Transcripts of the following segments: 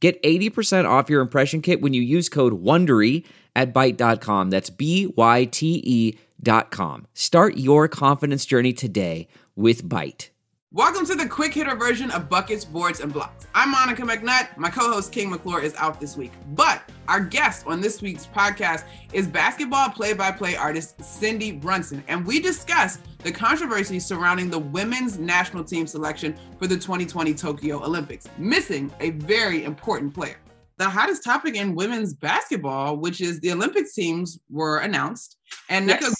Get 80% off your impression kit when you use code WONDERY at Byte.com. That's B-Y-T-E dot com. Start your confidence journey today with Byte. Welcome to the quick hitter version of Buckets, Boards, and Blocks. I'm Monica McNutt. My co-host King McClure is out this week. But our guest on this week's podcast is basketball play-by-play artist Cindy Brunson. And we discuss the controversy surrounding the women's national team selection for the 2020 Tokyo Olympics, missing a very important player. The hottest topic in women's basketball, which is the Olympics teams, were announced, and yes.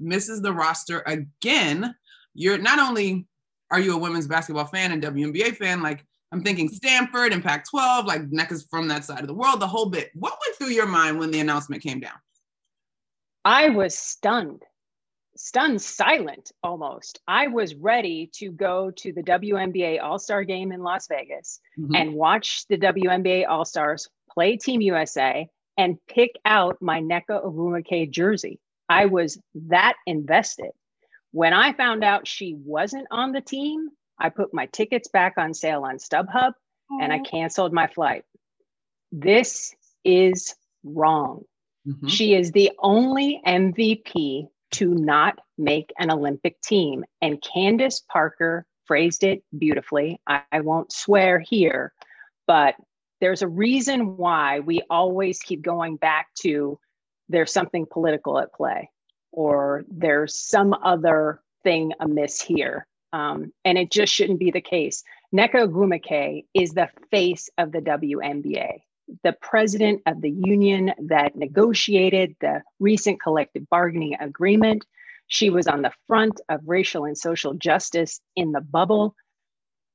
Misses the roster again. You're not only are you a women's basketball fan and WNBA fan? Like I'm thinking Stanford and Pac-12, like Nneka's from that side of the world, the whole bit. What went through your mind when the announcement came down? I was stunned, stunned silent almost. I was ready to go to the WNBA All-Star game in Las Vegas mm-hmm. and watch the WNBA All-Stars play Team USA and pick out my Nneka Ogwumike jersey. I was that invested. When I found out she wasn't on the team, I put my tickets back on sale on StubHub and I canceled my flight. This is wrong. Mm-hmm. She is the only MVP to not make an Olympic team. And Candace Parker phrased it beautifully. I, I won't swear here, but there's a reason why we always keep going back to there's something political at play or there's some other thing amiss here. Um, and it just shouldn't be the case. Nneka Ogwumike is the face of the WNBA, the president of the union that negotiated the recent collective bargaining agreement. She was on the front of racial and social justice in the bubble.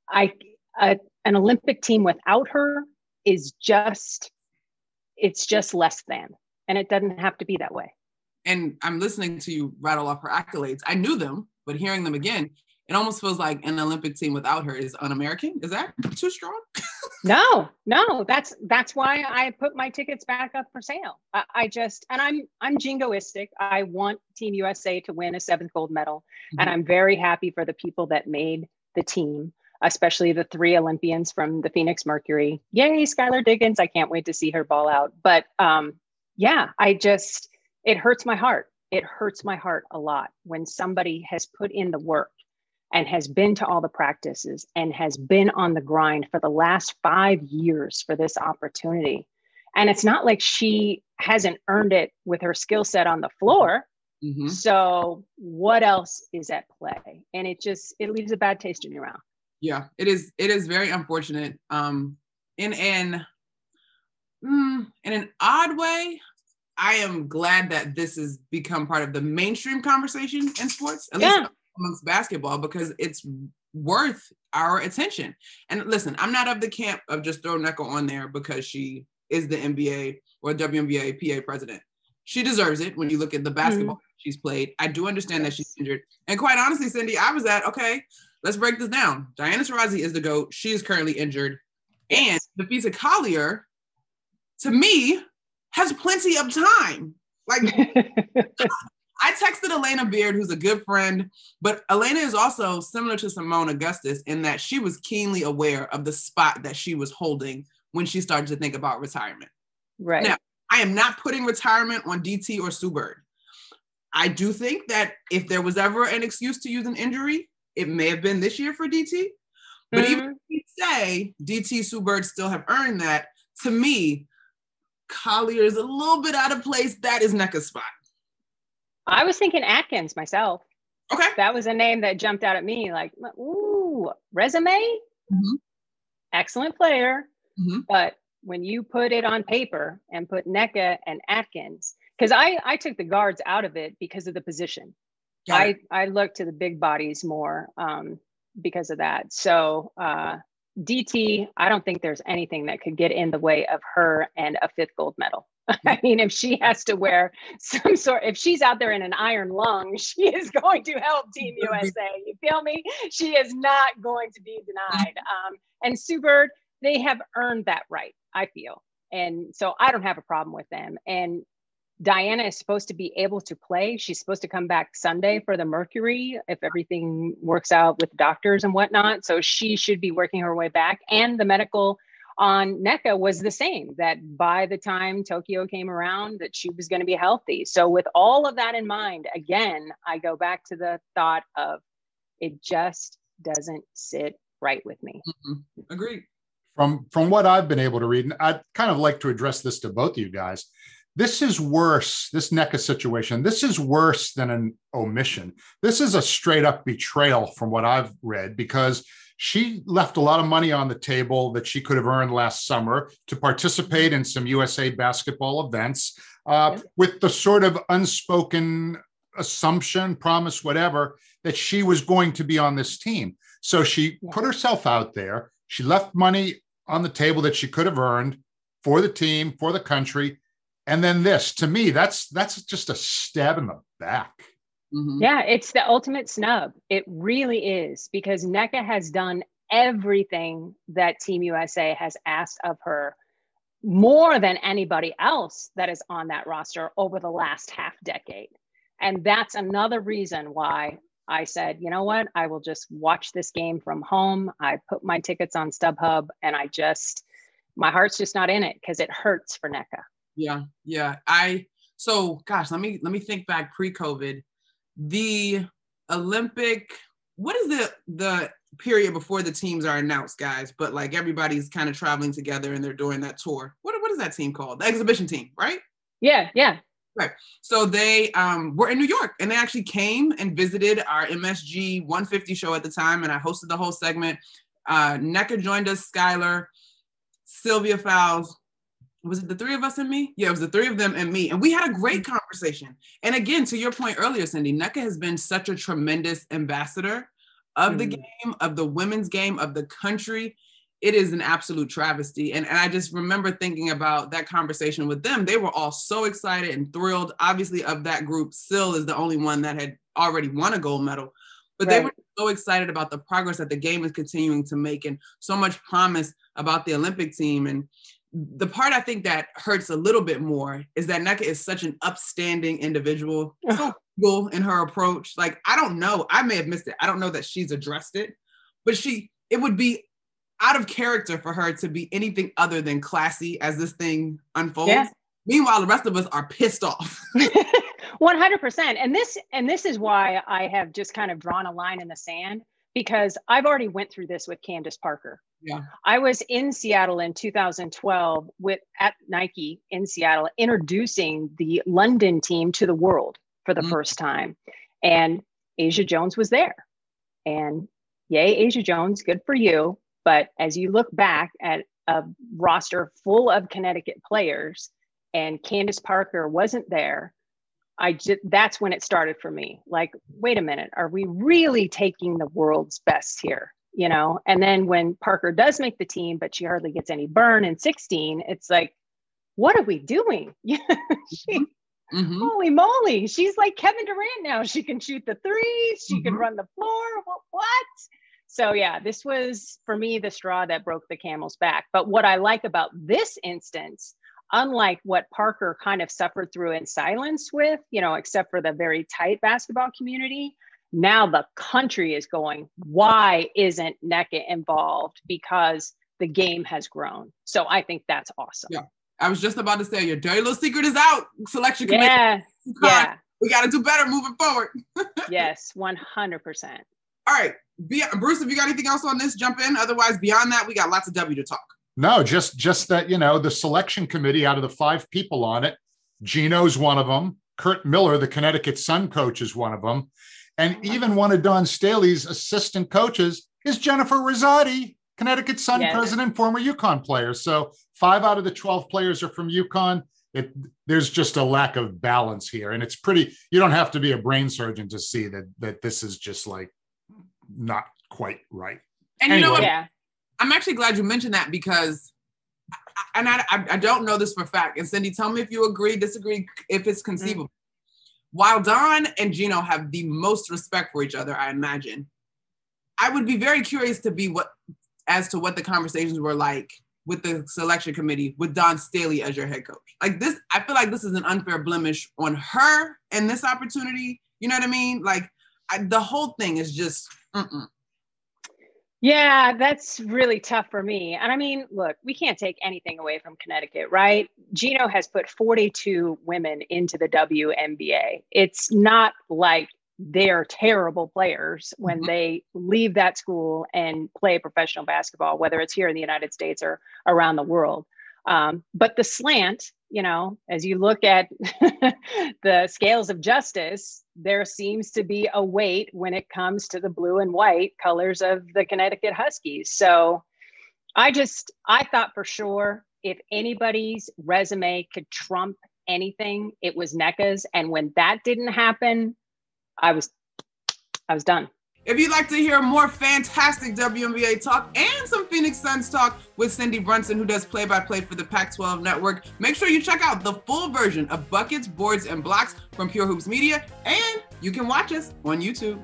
I, a, an Olympic team without her is just, it's just less than. And it doesn't have to be that way and I'm listening to you rattle off her accolades. I knew them, but hearing them again, it almost feels like an Olympic team without her is un-American. Is that too strong? no, no. That's that's why I put my tickets back up for sale. I, I, just and I'm I'm jingoistic. I want Team USA to win a seventh gold medal, mm-hmm. and I'm very happy for the people that made the team, especially the three Olympians from the Phoenix Mercury. Yay, Skylar Diggins! I can't wait to see her ball out. But um, yeah, I just it hurts my heart. It hurts my heart a lot when somebody has put in the work and has been to all the practices and has been on the grind for the last five years for this opportunity. And it's not like she hasn't earned it with her skill set on the floor. Mm-hmm. So what else is at play? And it just it leaves a bad taste in your mouth. Yeah, it is. It is very unfortunate. Um, in an mm, in an odd way, I am glad that this has become part of the mainstream conversation in sports, at yeah. least amongst basketball, because it's worth our attention. And listen, I'm not of the camp of just throw Nneka on there because she is the NBA or WNBA PA president. She deserves it when you look at the basketball mm-hmm. she's played. I do understand that she's injured. And quite honestly, Cindy, I was at, okay, let's break this down. Diana Taurasi is the GOAT. She is currently injured. And Napheesa Collier, to me, has plenty of time. Like I texted Alana Beard, who's a good friend, but Elena is also similar to Seimone Augustus in that she was keenly aware of the spot that she was holding when she started to think about retirement. Right. Now, I am not putting retirement on DT or Sue Bird. I do think that if there was ever an excuse to use an injury, it may have been this year for DT. But mm-hmm. even if you say DT Sue Bird still have earned that, to me, Collier is a little bit out of place. That is Nneka's spot. I was thinking Atkins myself. Okay. That was a name that jumped out at me like, ooh, resume? Mm-hmm. Excellent player. Mm-hmm. But when you put it on paper and put Nneka and Atkins, because I, I took the guards out of it because of the position. I, I look to the big bodies more um, because of that. So uh, DT, I don't think there's anything that could get in the way of her and a fifth gold medal. I mean, if she has to wear some sort, if she's out there in an iron lung, she is going to help Team USA. You feel me? She is not going to be denied. Um, and Sue Bird, they have earned that right, I feel. And so I don't have a problem with them. And Diana is supposed to be able to play. She's supposed to come back Sunday for the Mercury if everything works out with doctors and whatnot. So she should be working her way back. And the medical on Nneka was the same that by the time Tokyo came around that she was going to be healthy. So with all of that in mind, again, I go back to the thought of it just doesn't sit right with me. Mm-hmm. From from what I've been able to read, and I'd kind of like to address this to both of you guys. This is worse, this Nneka situation. This is worse than an omission. This is a straight up betrayal from what I've read because she left a lot of money on the table that she could have earned last summer to participate in some USA basketball events uh, with the sort of unspoken assumption, promise, whatever, that she was going to be on this team. So she put herself out there. She left money on the table that she could have earned for the team, for the country. And then this, to me, that's that's just a stab in the back. Mm-hmm. Yeah, it's the ultimate snub. It really is because Nneka has done everything that Team USA has asked of her more than anybody else that is on that roster over the last half decade. And that's another reason why I said, you know what? I will just watch this game from home. I put my tickets on StubHub and I just, my heart's just not in it because it hurts for Nneka. Yeah. Yeah. I, so gosh, let me, let me think back pre COVID the Olympic, what is the the period before the teams are announced, guys? But like everybody's kind of traveling together and they're doing that tour. What what is that team called? The exhibition team, right? Yeah, yeah. Right. So they um, were in New York and they actually came and visited our MSG 150 show at the time, and I hosted the whole segment. Uh, Nneka joined us, Skylar, Sylvia Fowles, was it the three of us and me? Yeah, it was the three of them and me. And we had a great mm-hmm. conversation. And again, to your point earlier, Cindy, Nneka has been such a tremendous ambassador of the game, of the women's game, of the country. It is an absolute travesty. And, and I just remember thinking about that conversation with them. They were all so excited and thrilled. Obviously, of that group, Syl is the only one that had already won a gold medal. But right. they were so excited about the progress that the game is continuing to make and so much promise about the Olympic team. And the part I think that hurts a little bit more is that Nneka is such an upstanding individual, so cool in her approach. Like, I don't know, I may have missed it. I don't know that she's addressed it, but she, it would be out of character for her to be anything other than classy as this thing unfolds. Yeah. Meanwhile, the rest of us are pissed off. 100%. And this, and this is why I have just kind of drawn a line in the sand because I've already went through this with Candace Parker. Yeah. I was in Seattle in 2012 with at Nike in Seattle introducing the London team to the world for the mm-hmm. first time. And Asjha Jones was there. And yay, Asjha Jones, good for you. But as you look back at a roster full of Connecticut players and Candace Parker wasn't there, I just that's when it started for me. Like, wait a minute, are we really taking the world's best here? You know, and then when Parker does make the team, but she hardly gets any burn in 16, it's like, what are we doing? she, mm-hmm. Holy moly, she's like Kevin Durant now. She can shoot the threes, she mm-hmm. can run the floor. What, what? So, yeah, this was for me the straw that broke the camel's back. But what I like about this instance unlike what Parker kind of suffered through in silence with, you know, except for the very tight basketball community, now the country is going, why isn't Nneka involved? Because the game has grown. So I think that's awesome. Yeah. I was just about to say your dirty little secret is out, selection committee. Yeah. yeah. We got to do better moving forward. yes, 100%. All right. Be- Bruce, if you got anything else on this, jump in. Otherwise, beyond that, we got lots of W to talk. No, just just that you know the selection committee out of the five people on it, Gino's one of them. Curt Miller, the Connecticut Sun coach, is one of them, and oh, even one of Dawn Staley's assistant coaches is Jennifer Rizzotti, Connecticut Sun yeah. president, former UConn player. So five out of the twelve players are from UConn. It, there's just a lack of balance here, and it's pretty. You don't have to be a brain surgeon to see that that this is just like not quite right. And anyway. you know what? Yeah. I'm actually glad you mentioned that because, and I, I don't know this for fact. And Cindy, tell me if you agree, disagree, if it's conceivable. While Dawn and Gino have the most respect for each other, I imagine, I would be very curious to be what as to what the conversations were like with the selection committee with Dawn Staley as your head coach. Like this, I feel like this is an unfair blemish on her and this opportunity. You know what I mean? Like I, the whole thing is just. Mm-mm. Yeah, that's really tough for me. And I mean, look, we can't take anything away from Connecticut, right? Gino has put 42 women into the WNBA. It's not like they're terrible players when mm-hmm. they leave that school and play professional basketball, whether it's here in the United States or around the world. Um, but the slant, you know, as you look at the scales of justice, there seems to be a weight when it comes to the blue and white colors of the Connecticut Huskies. So I just, I thought for sure if anybody's resume could trump anything, it was Nneka's. And when that didn't happen, I was I was done. If you'd like to hear more fantastic WNBA talk and some Phoenix Suns talk with Cindy Brunson, who does play by play for the Pac 12 network, make sure you check out the full version of Buckets, Boards, and Blocks from Pure Hoops Media, and you can watch us on YouTube.